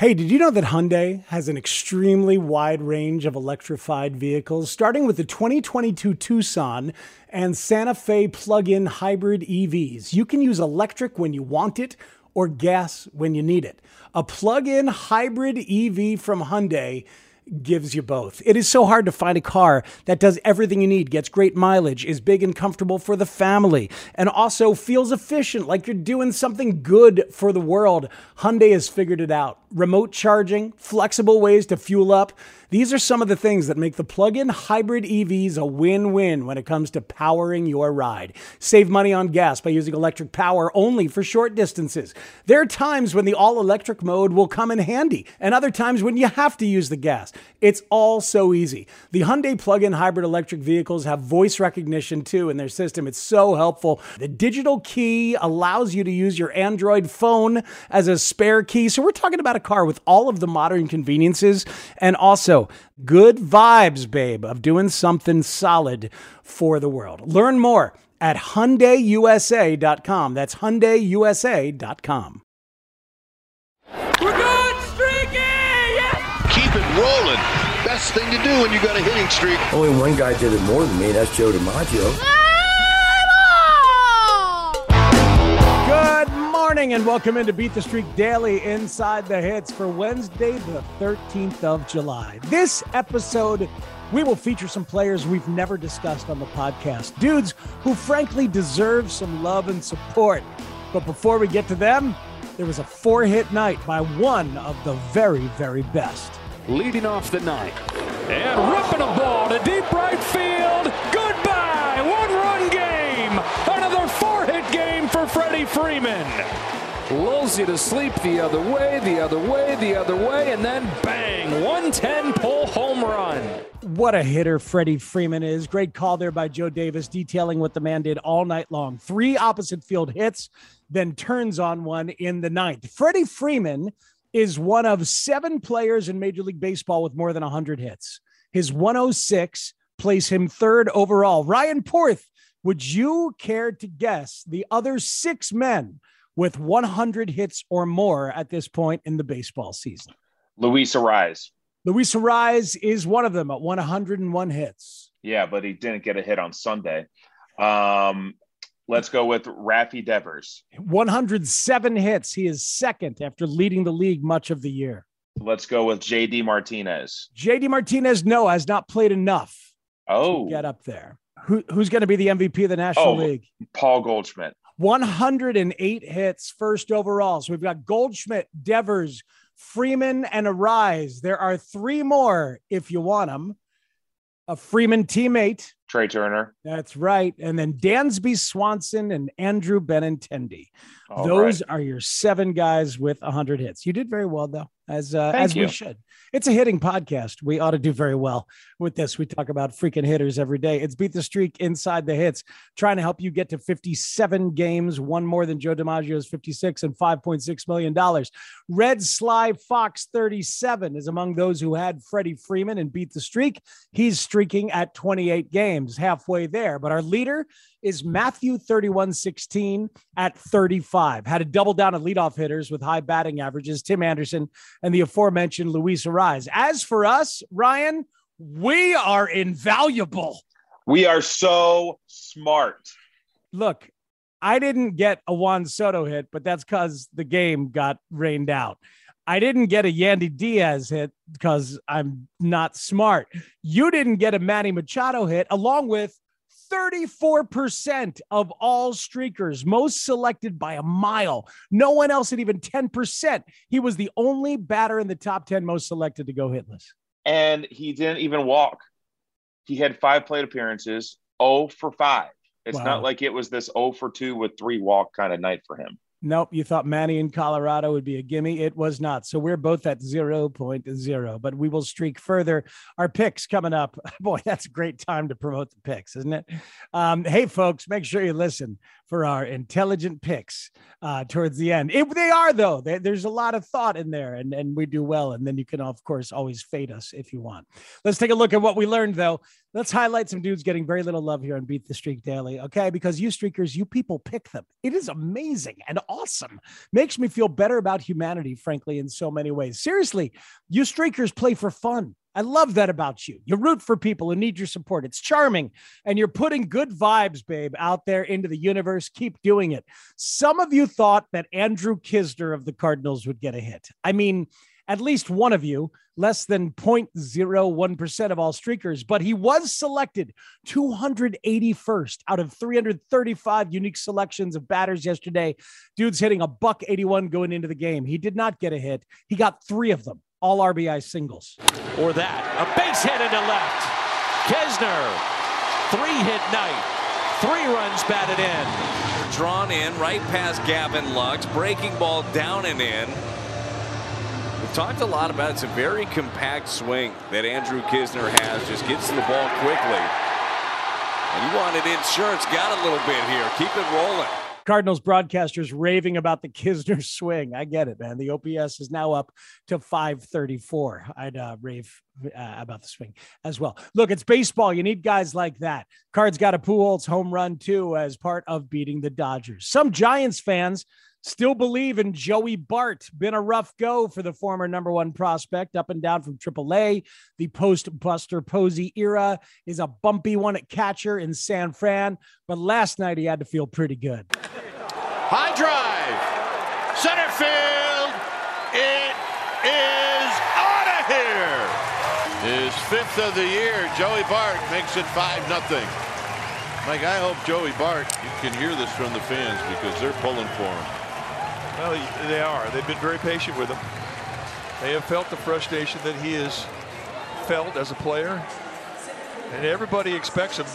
Hey, did you know that Hyundai has an extremely wide range of electrified vehicles, starting with the 2022 Tucson and Santa Fe plug in hybrid EVs? You can use electric when you want it or gas when you need it. A plug in hybrid EV from Hyundai gives you both. It is so hard to find a car that does everything you need, gets great mileage, is big and comfortable for the family, and also feels efficient, like you're doing something good for the world. Hyundai has figured it out. Remote charging, flexible ways to fuel up. These are some of the things that make the plug in hybrid EVs a win win when it comes to powering your ride. Save money on gas by using electric power only for short distances. There are times when the all electric mode will come in handy, and other times when you have to use the gas. It's all so easy. The Hyundai plug in hybrid electric vehicles have voice recognition too in their system. It's so helpful. The digital key allows you to use your Android phone as a spare key. So we're talking about a car with all of the modern conveniences and also good vibes, babe, of doing something solid for the world. Learn more at HyundaiUSA.com. That's HyundaiUSA.com. We're going streaky! Yes! Keep it rolling. Best thing to do when you got a hitting streak. Only one guy did it more than me. That's Joe DiMaggio. Good morning and welcome into Beat the Streak Daily Inside the Hits for Wednesday, the 13th of July. This episode, we will feature some players we've never discussed on the podcast, dudes who frankly deserve some love and support. But before we get to them, there was a four hit night by one of the very, very best. Leading off the night and ripping a ball to deep right field. Freeman. Lulls you to sleep the other way, the other way, the other way, and then bang, 110 pull home run. What a hitter Freddie Freeman is. Great call there by Joe Davis, detailing what the man did all night long. Three opposite field hits, then turns on one in the ninth. Freddie Freeman is one of seven players in Major League Baseball with more than 100 hits. His 106 place him third overall. Ryan Porth, would you care to guess the other six men with 100 hits or more at this point in the baseball season? Luis Arraez. Luis Arraez is one of them at 101 hits. Yeah, but he didn't get a hit on Sunday. Um, let's go with Raffy Devers. 107 hits. He is second after leading the league much of the year. Let's go with JD Martinez. JD Martinez, no, has not played enough. Oh, get up there. Who, who's going to be the MVP of the National oh, League? Paul Goldschmidt. 108 hits, first overall. So we've got Goldschmidt, Devers, Freeman, and Arraez. There are three more if you want them. A Freeman teammate, Trea Turner. That's right. And then Dansby Swanson and Andrew Benintendi. All Those right. are your seven guys with 100 hits. You did very well, though, as uh, Thank as we should. It's a hitting podcast. We ought to do very well with this. We talk about freaking hitters every day. It's Beat the Streak Inside the Hits, trying to help you get to 57 games, one more than Joe DiMaggio's 56 and $5.6 million. Red Sly Fox 37 is among those who had Freddie Freeman and beat the streak. He's streaking at 28 games, halfway there. But our leader is Matthew 3116 at 35. Had a double down of leadoff hitters with high batting averages, Tim Anderson and the aforementioned Luis Arraez. As for us, Ryan, we are invaluable. We are so smart. Look, I didn't get a Juan Soto hit, but that's because the game got rained out. I didn't get a Yandy Diaz hit because I'm not smart. You didn't get a Manny Machado hit, along with 34% of all streakers, most selected by a mile. No one else had even 10%. He was the only batter in the top 10 most selected to go hitless. And he didn't even walk. He had five plate appearances, 0 for 5. It's Wow. not like it was this 0 for 2 with three walk kind of night for him. Nope, you thought Manny in Colorado would be a gimme. It was not. So we're both at 0.0, but we will streak further. Our picks coming up. Boy, that's a great time to promote the picks, isn't it? Um, hey, folks, make sure you listen for our intelligent picks uh, towards the end. If they are though, they, there's a lot of thought in there, and and we do well. And then you can of course always fade us if you want. Let's take a look at what we learned though. Let's highlight some dudes getting very little love here on Beat the Streak Daily. Okay, because you streakers, you people pick them. It is amazing and awesome. Makes me feel better about humanity, frankly, in so many ways. Seriously, you streakers play for fun. I love that about you. You root for people who need your support. It's charming. And you're putting good vibes, babe, out there into the universe. Keep doing it. Some of you thought that Andrew Knizner of the Cardinals would get a hit. I mean, at least one of you, less than 0.01% of all streakers, but he was selected 281st out of 335 unique selections of batters yesterday. Dude's hitting a buck 81 going into the game. He did not get a hit, he got three of them all RBI singles. Or that. A base hit into left. Knizner. Three hit night. Three runs batted in. Drawn in right past Gavin Lux. Breaking ball down and in. We've talked a lot about it's a very compact swing that Andrew Knizner has. Just gets to the ball quickly. And he wanted insurance. Got a little bit here. Keep it rolling. Cardinals broadcasters raving about the Knizner swing. I get it, man. The OPS is now up to 534. I'd uh, rave uh, about the swing as well. Look, it's baseball. You need guys like that. Cards got a Pujols home run too as part of beating the Dodgers. Some Giants fans still believe in Joey Bart. Been a rough go for the former number one prospect, up and down from AAA. The post Buster Posey era is a bumpy one at catcher in San Fran, but last night he had to feel pretty good. High drive, center field. It is out of here. His fifth of the year, Joey Bart makes it 5 nothing. Mike, I hope Joey Bart, you can hear this from the fans because they're pulling for him. Well, they are. They've been very patient with him. They have felt the frustration that he has felt as a player. And everybody expects him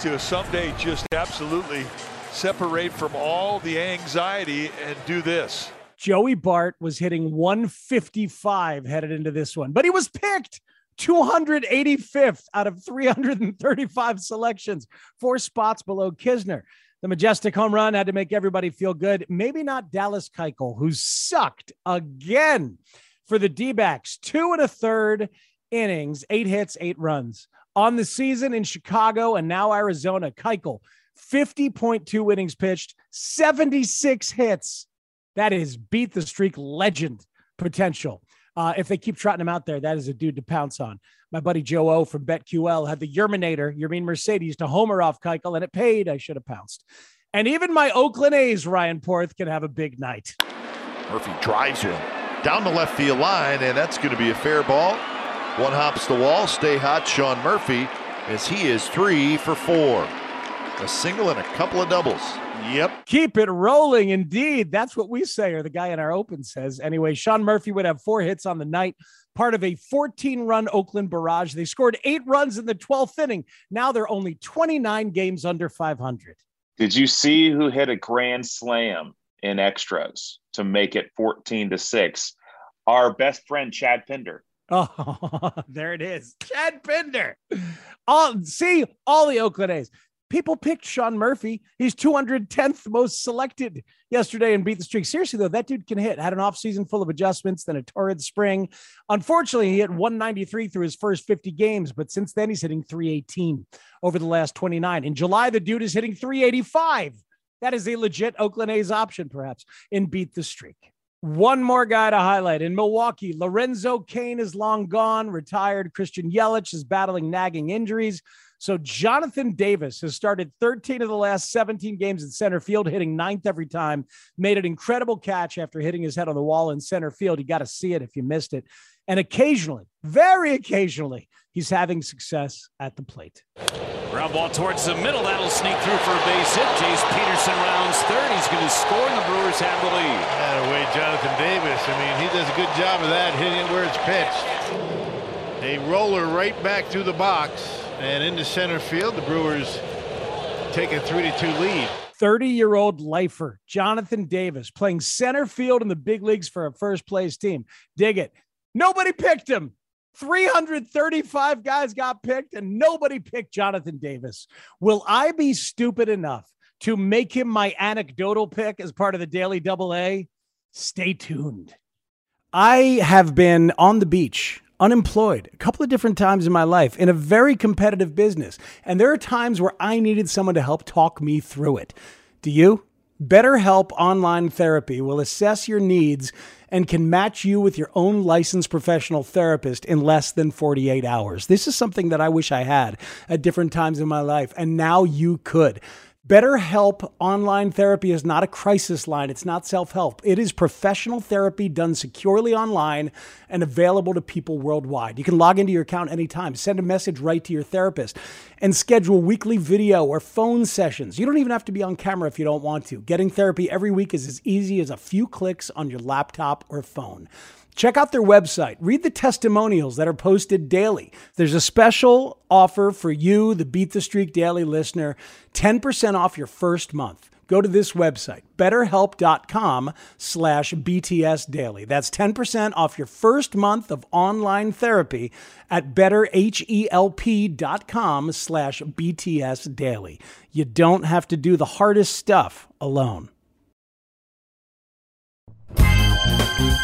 to someday just absolutely separate from all the anxiety and do this. Joey Bart was hitting 155 headed into this one, but he was picked 285th out of 335 selections, four spots below Knizner. The majestic home run had to make everybody feel good. Maybe not Dallas Keuchel, who sucked again for the D backs. Two and a third innings, eight hits, eight runs. On the season in Chicago and now Arizona, Keuchel, 50.2 innings pitched, 76 hits. That is beat the streak legend potential. Uh, if they keep trotting him out there, that is a dude to pounce on. My buddy Joe O from BetQL had the Yerminator, Yermin Mercedes, to homer off Keuchel, and it paid. I should have pounced. And even my Oakland A's, Ryan Porth, can have a big night. Murphy drives him down the left field line, and that's going to be a fair ball. One hops the wall. Stay hot, Sean Murphy, as he is three for four. A single and a couple of doubles. Yep. Keep it rolling. Indeed. That's what we say, or the guy in our open says. Anyway, Sean Murphy would have four hits on the night, part of a 14 run Oakland barrage. They scored eight runs in the 12th inning. Now they're only 29 games under 500. Did you see who hit a grand slam in extras to make it 14 to 6? Our best friend, Chad Pinder. Oh, there it is. Chad Pinder. All see all the Oakland A's people picked Sean Murphy. He's 210th most selected yesterday and beat the streak. Seriously, though, that dude can hit. Had an offseason full of adjustments, then a torrid spring. Unfortunately, he hit 193 through his first 50 games, but since then, he's hitting 318 over the last 29. In July, the dude is hitting 385. That is a legit Oakland A's option, perhaps, in beat the streak. One more guy to highlight in Milwaukee. Lorenzo Cain is long gone, retired. Christian Yelich is battling nagging injuries. So Jonathan Davis has started 13 of the last 17 games in center field, hitting ninth every time. Made an incredible catch after hitting his head on the wall in center field. You got to see it if you missed it. And occasionally, very occasionally, he's having success at the plate. Ground ball towards the middle. That'll sneak through for a base hit. Jace Peterson rounds third. He's going to score, and the Brewers have the lead. Jonathan Davis. I mean, he does a good job of that, hitting it where it's pitched. A roller right back through the box. And into center field, the Brewers take a 3 to 2 lead. 30 year old lifer, Jonathan Davis, playing center field in the big leagues for a first place team. Dig it. Nobody picked him. 335 guys got picked, and nobody picked Jonathan Davis. Will I be stupid enough to make him my anecdotal pick as part of the Daily Double A, stay tuned. I have been on the beach, unemployed, a couple of different times in my life in a very competitive business. And there are times where I needed someone to help talk me through it. Do you? BetterHelp Online Therapy will assess your needs and can match you with your own licensed professional therapist in less than 48 hours. This is something that I wish I had at different times in my life, and now you could. BetterHelp online therapy is not a crisis line. It's not self help. It is professional therapy done securely online and available to people worldwide. You can log into your account anytime, send a message right to your therapist, and schedule weekly video or phone sessions. You don't even have to be on camera if you don't want to. Getting therapy every week is as easy as a few clicks on your laptop or phone. Check out their website. Read the testimonials that are posted daily. There's a special offer for you, the Beat the Streak Daily listener 10% off your first month. Go to this website, betterhelp.com slash BTS daily. That's 10% off your first month of online therapy at betterhelp.com slash BTS daily. You don't have to do the hardest stuff alone.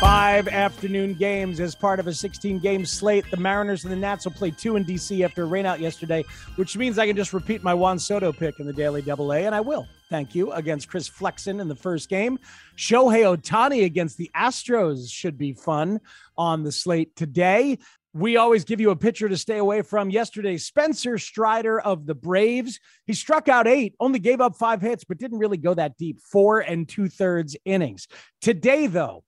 Five afternoon games as part of a 16 game slate. The Mariners and the Nats will play two in DC after a rainout yesterday, which means I can just repeat my Juan Soto pick in the Daily Double A, and I will. Thank you. Against Chris Flexen in the first game. Shohei Ohtani against the Astros should be fun on the slate today. We always give you a pitcher to stay away from. Yesterday, Spencer Strider of the Braves. He struck out eight, only gave up five hits, but didn't really go that deep. Four and two thirds innings. Today, though,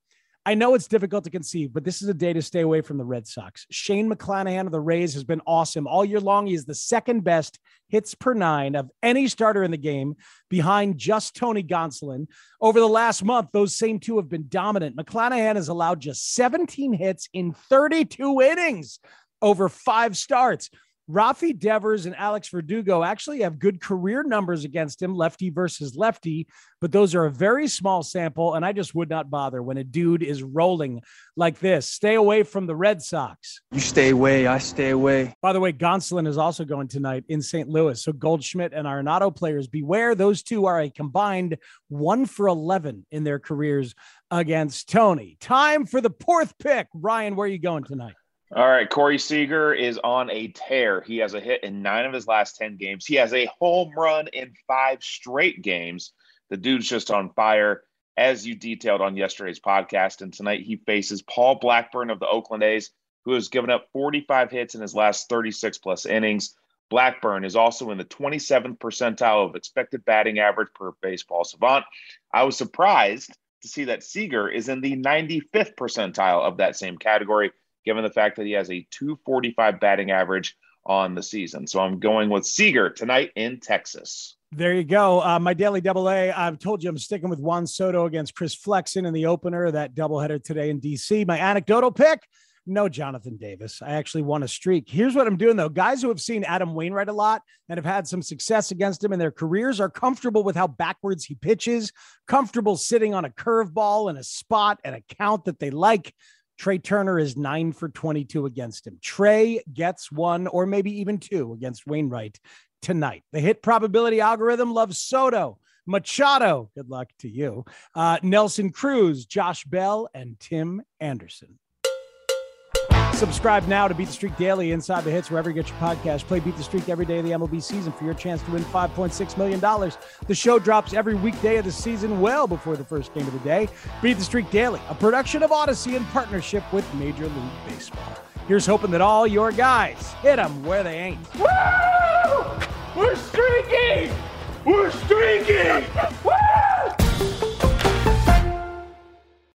I know it's difficult to conceive, but this is a day to stay away from the Red Sox. Shane McClanahan of the Rays has been awesome all year long. He is the second best hits per nine of any starter in the game behind just Tony Gonsolin. Over the last month, those same two have been dominant. McClanahan has allowed just 17 hits in 32 innings over five starts. Rafi Devers and Alex Verdugo actually have good career numbers against him, lefty versus lefty, but those are a very small sample. And I just would not bother when a dude is rolling like this. Stay away from the Red Sox. You stay away, I stay away. By the way, Gonsolin is also going tonight in St. Louis. So Goldschmidt and Arenado players, beware. Those two are a combined one for 11 in their careers against Tony. Time for the fourth pick. Ryan, where are you going tonight? All right, Corey Seager is on a tear. He has a hit in nine of his last 10 games. He has a home run in five straight games. The dude's just on fire, as you detailed on yesterday's podcast. And tonight he faces Paul Blackburn of the Oakland A's, who has given up 45 hits in his last 36 plus innings. Blackburn is also in the 27th percentile of expected batting average per baseball savant. I was surprised to see that Seager is in the 95th percentile of that same category given the fact that he has a 245 batting average on the season. So I'm going with Seager tonight in Texas. There you go. Uh, my daily double A. I've told you I'm sticking with Juan Soto against Chris Flexen in the opener, that doubleheader today in DC. My anecdotal pick no Jonathan Davis. I actually won a streak. Here's what I'm doing though. Guys who have seen Adam Wainwright a lot and have had some success against him in their careers are comfortable with how backwards he pitches, comfortable sitting on a curveball in a spot and a count that they like. Trea Turner is nine for 22 against him. Trea gets one or maybe even two against Wainwright tonight. The hit probability algorithm loves Soto, Machado. Good luck to you. Uh, Nelson Cruz, Josh Bell, and Tim Anderson. Subscribe now to Beat the Streak Daily inside the hits wherever you get your podcast. Play Beat the Streak every day of the MLB season for your chance to win $5.6 million. The show drops every weekday of the season, well before the first game of the day. Beat the Streak Daily, a production of Odyssey in partnership with Major League Baseball. Here's hoping that all your guys hit them where they ain't. Woo! We're streaking! We're streaking! Woo!